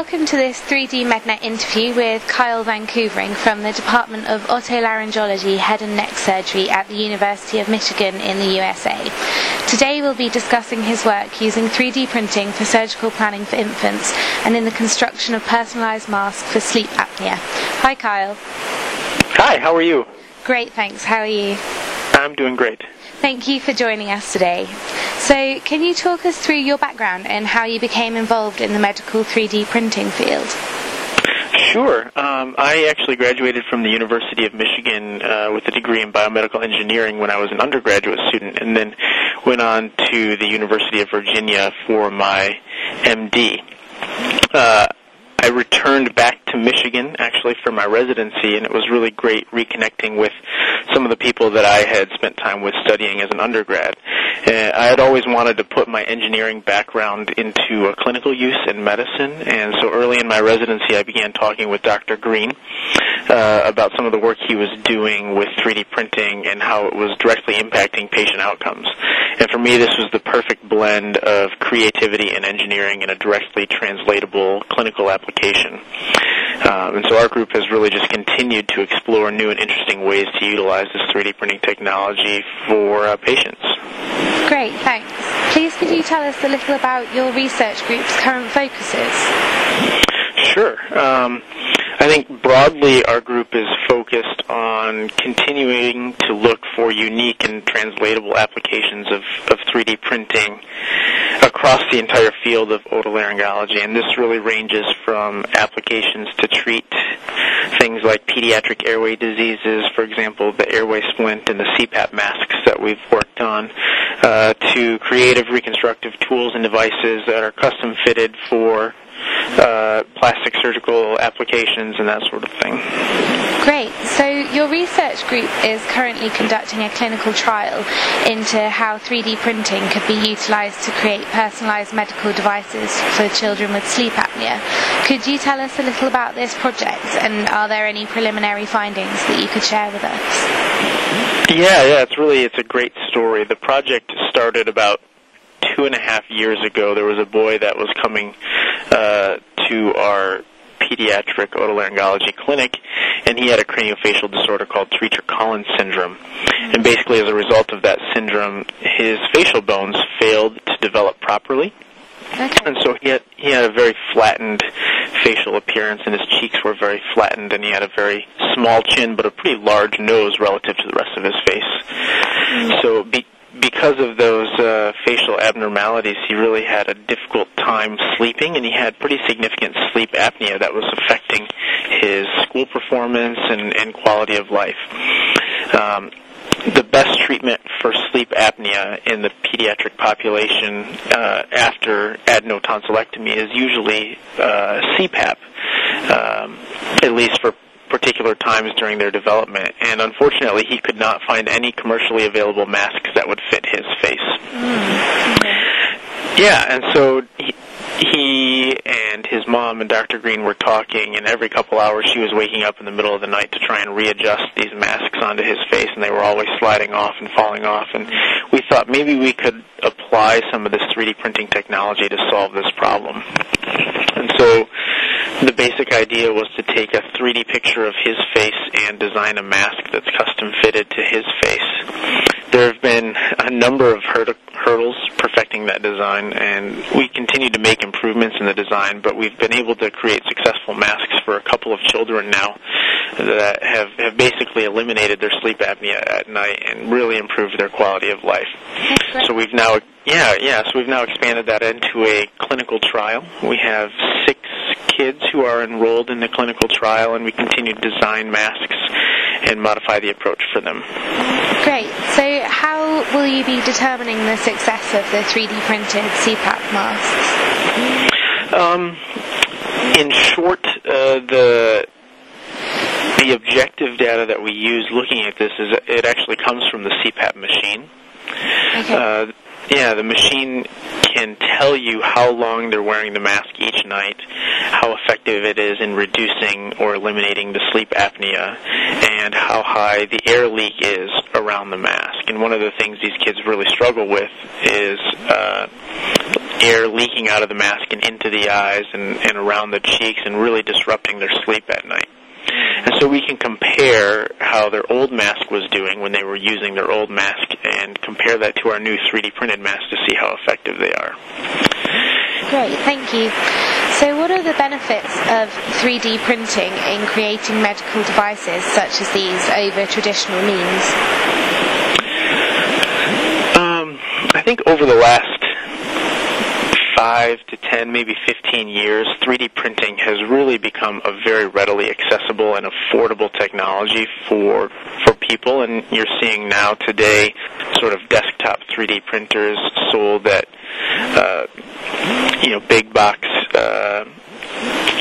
Welcome to this 3D MedNet interview with Kyle VanKoevering from the Department of Otolaryngology, Head and Neck Surgery at the University of Michigan in the USA. Today we'll be discussing his work using 3D printing for surgical planning for infants and in the construction of personalized masks for sleep apnea. Hi, Kyle. Hi, how are you? Great, thanks. How are you? I'm doing great. Thank you for joining us today. So, can you talk us through your background and how you became involved in the medical 3D printing field? Sure. Um, I actually graduated from the University of Michigan uh, with a degree in biomedical engineering when I was an undergraduate student, and then went on to the University of Virginia for my MD. Uh, I returned back to Michigan actually for my residency, and it was really great reconnecting with some of the people that I had spent time with studying as an undergrad. Uh, I had always wanted to put my engineering background into a clinical use in medicine, and so early in my residency, I began talking with Dr. Green uh, about some of the work he was doing with 3D printing and how it was directly impacting patient outcomes. And for me, this was the perfect blend of creativity and engineering in a directly translatable clinical application. Um, and so our group has really just continued to explore new and interesting ways to utilize this 3D printing technology for uh, patients. Great, thanks. Please could you tell us a little about your research group's current focuses? Sure. Um, I think broadly our group is focused on continuing to look for unique and translatable applications of, of 3D printing across the entire field of otolaryngology, and this really ranges from applications to treat things like pediatric airway diseases, for example, the airway splint and the CPAP masks that we've worked on, uh, to creative reconstructive tools and devices that are custom fitted for uh, plastic surgical applications and that sort of thing. Great. So your research group is currently conducting a clinical trial into how 3D printing could be utilized to create personalized medical devices for children with sleep apnea. Could you tell us a little about this project and are there any preliminary findings that you could share with us? Yeah, yeah, it's really it's a great story. The project started about two and a half years ago. There was a boy that was coming uh, to our pediatric otolaryngology clinic, and he had a craniofacial disorder called Treacher-Collins syndrome. And basically, as a result of that syndrome, his facial bones failed to develop properly. Okay. And so he had he had a very flattened facial appearance, and his cheeks were very flattened, and he had a very small chin, but a pretty large nose relative to the rest of his face. So be, because of those uh, facial abnormalities, he really had a difficult time sleeping, and he had pretty significant sleep apnea that was affecting his school performance and, and quality of life. Um, the best treatment for sleep apnea in the pediatric population uh, after adenotonsillectomy is usually uh, CPAP, um, at least for particular times during their development. And unfortunately, he could not find any commercially available masks that would fit his face. Mm. Yeah, and so he, he and his mom and Dr. Green were talking, and every couple hours she was waking up in the middle of the night to try and readjust these masks onto his face, and they were always sliding off and falling off. And we thought maybe we could apply some of this 3D printing technology to solve this problem. And so the basic idea was to take a 3D picture of his face and design a mask that's custom fitted to his face. There have been a number of hurd- hurdles perfecting that design, and we continue to make improvements in the design, but we've been able to create successful masks for a couple of children now that have, have basically eliminated their sleep apnea at night and really improved their quality of life. So we've now, yeah, yeah, so we've now expanded that into a clinical trial. We have six kids who are enrolled in the clinical trial, and we continue to design masks and modify the approach for them. Great. So how will you be determining the success of the 3D printed CPAP masks? Um, in short, uh, the the objective data that we use looking at this is it actually comes from the CPAP machine. Okay. Uh, yeah, the machine can tell you how long they're wearing the mask each night, how effective it is in reducing or eliminating the sleep apnea, and how high the air leak is around the mask. And one of the things these kids really struggle with is uh, air leaking out of the mask and into the eyes and, and around the cheeks and really disrupting their sleep at night. And so we can compare how their old mask was doing when they were using their old mask and compare that to our new 3D printed mask to see how effective they are. Great, thank you. So, what are the benefits of 3D printing in creating medical devices such as these over traditional means? Um, I think over the last five to ten, maybe 15 years, 3D printing has really become a very readily accessible and affordable technology for people. And you're seeing now today, sort of desktop 3D printers sold at uh, you know big box. Uh,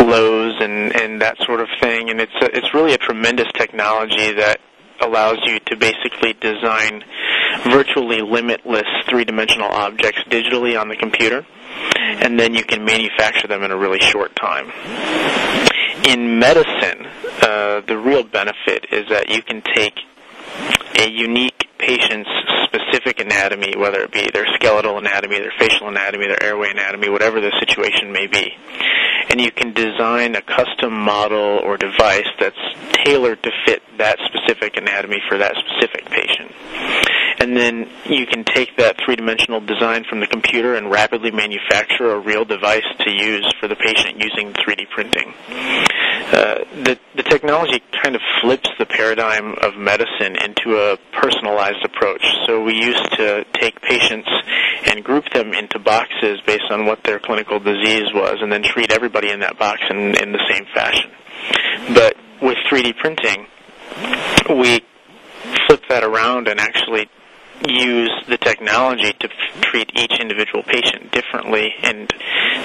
Lowe's and and that sort of thing, and it's a, it's really a tremendous technology that allows you to basically design virtually limitless three-dimensional objects digitally on the computer and then you can manufacture them in a really short time. In medicine, uh, the real benefit is that you can take a unique patient's specific anatomy, whether it be their skeletal anatomy, their facial anatomy, their airway anatomy, whatever the situation may be, and you can design a custom model or device that's tailored to fit that specific anatomy for that specific patient and then you can take that three-dimensional design from the computer and rapidly manufacture a real device to use for the patient using 3D printing. Uh, the, the technology kind of flips the paradigm of medicine into a personalized approach. So we used to take patients and group them into boxes based on what their clinical disease was and then treat everybody in that box in, in the same fashion. But with 3D printing, we flip that around and actually use the technology to treat each individual patient differently and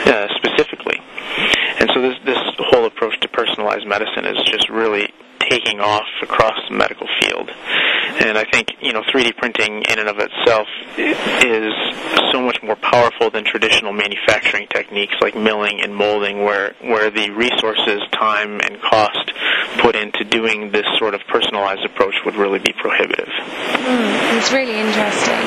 uh, specifically. And so this this whole approach to personalized medicine is just really taking off across the medical field. And I think, you know, 3D printing in and of itself is so much more powerful than traditional manufacturing techniques like milling and molding where, where the resources, time, and cost put into doing this sort of personalized approach would really be prohibitive. Mm, it's really interesting.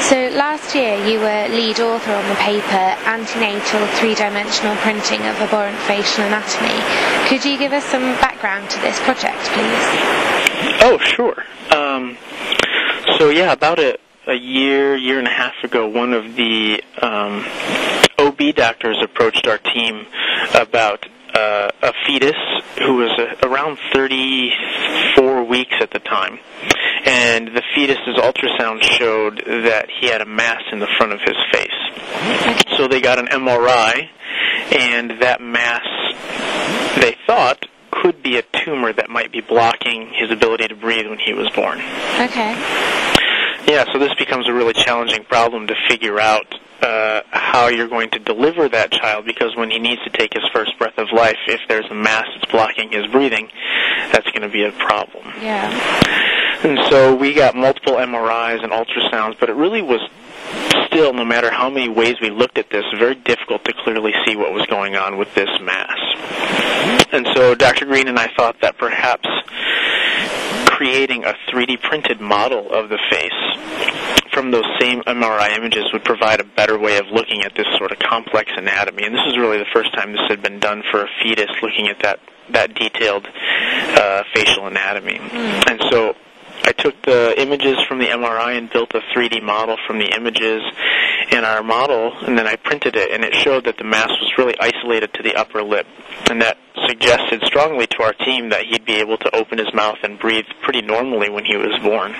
So last year you were lead author on the paper Antenatal Three-Dimensional Printing of Aberrant Facial Anatomy. Could you give us some background to this project? please? Oh, sure. Um, so yeah, about a, a year, year and a half ago, one of the um, OB doctors approached our team about uh, a fetus who was uh, around 34 weeks at the time. And the fetus's ultrasound showed that he had a mass in the front of his face. So they got an MRI, and that mass, they thought, could be a tumor that might be blocking his ability to breathe when he was born. Okay. Yeah, so this becomes a really challenging problem to figure out uh, how you're going to deliver that child because when he needs to take his first breath of life, if there's a mass that's blocking his breathing, that's going to be a problem. Yeah. And so we got multiple MRIs and ultrasounds, but it really was still, no matter how many ways we looked at this, very difficult to clearly see what was going on with this mass. And so Dr. Green and I thought that perhaps creating a 3D printed model of the face from those same MRI images would provide a better way of looking at this sort of complex anatomy. And this is really the first time this had been done for a fetus, looking at that that detailed uh, facial anatomy. Mm. And so I took the images from the MRI and built a 3D model from the images in our model, and then I printed it, and it showed that the mass was really isolated to the upper lip, and that suggested strongly to our team that he'd be able to open his mouth and breathe pretty normally when he was born.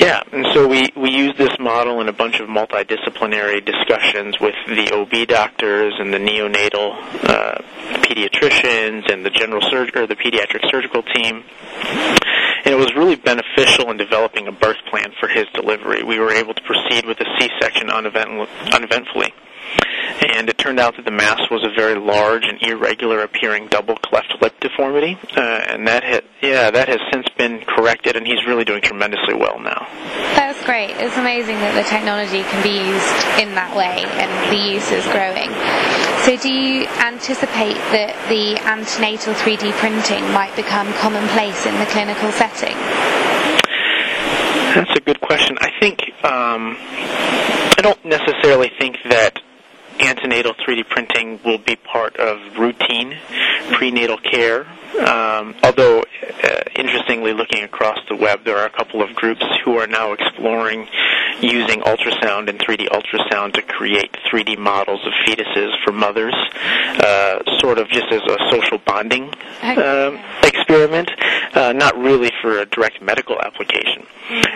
Yeah, and so we, we used this model in a bunch of multidisciplinary discussions with the OB doctors and the neonatal uh, pediatricians and the general surg- or the pediatric surgical team. And it was really beneficial in developing a birth plan for his delivery. We were able to proceed with a C-section unevent- uneventfully and it turned out that the mass was a very large and irregular appearing double cleft lip deformity, uh, and that had, yeah, that has since been corrected, and he's really doing tremendously well now. That's great. It's amazing that the technology can be used in that way, and the use is growing. So, do you anticipate that the antenatal 3D printing might become commonplace in the clinical setting? That's a good question. I think. Um, I don't necessarily think that antenatal 3D printing will be part of routine prenatal care. Um, although, uh, interestingly, looking across the web, there are a couple of groups who are now exploring using ultrasound and 3D ultrasound to create 3D models of fetuses for mothers, uh, sort of just as a social bonding um, experiment, uh, not really for a direct medical application.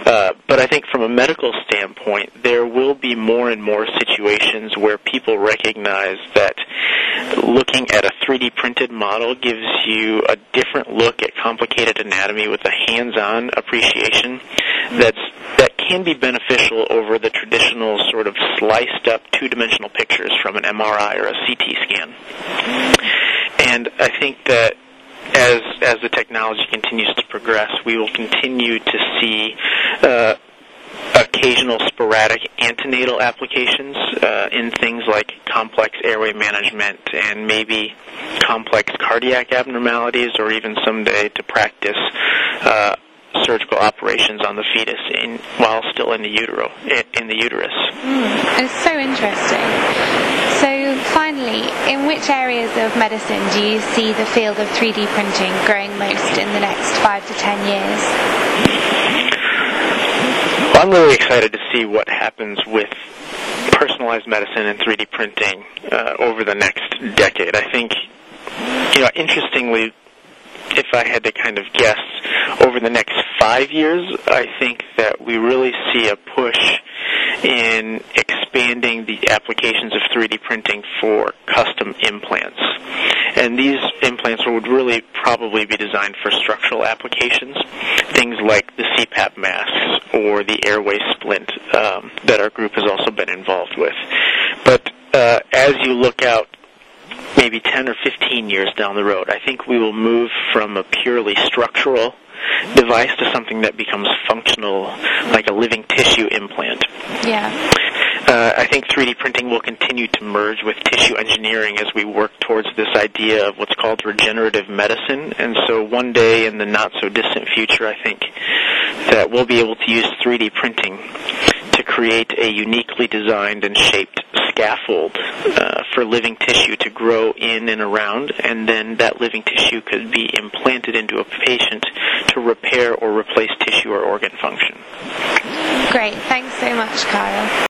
Uh, but I think from a medical standpoint, there will be more and more situations where people recognize that looking at a 3D printed model gives you a different look at complicated anatomy with a hands-on appreciation that's that can be beneficial over the traditional sort of sliced up two-dimensional pictures from an MRI or a CT scan. And I think that as as the technology continues to progress, we will continue to see uh, occasional sporadic antenatal applications uh, in things like complex airway management and maybe complex cardiac abnormalities, or even someday to practice. Uh, surgical operations on the fetus in, while still in the utero in the uterus. Mm, it's so interesting. So finally, in which areas of medicine do you see the field of 3D printing growing most in the next five to ten years? Well, I'm really excited to see what happens with personalized medicine and 3D printing uh, over the next decade. I think, you know, interestingly, if I had to kind of guess, over the next five years, I think that we really see a push in expanding the applications of 3D printing for custom implants. And these implants would really probably be designed for structural applications, things like the CPAP masks or the airway splint um, that our group has also been involved with. But uh, as you look out maybe 10 or 15 years down the road, I think we will move from a purely structural device to something that becomes functional, like a living tissue implant. Yeah. Uh, I think 3D printing will continue to merge with tissue engineering as we work towards this idea of what's called regenerative medicine. And so one day in the not so distant future, I think that we'll be able to use 3D printing to create a uniquely designed and shaped scaffold uh, for living tissue to grow in and around, and then that living tissue could be implanted into a patient to repair or replace tissue or organ function. Great. Thanks so much, Kyle.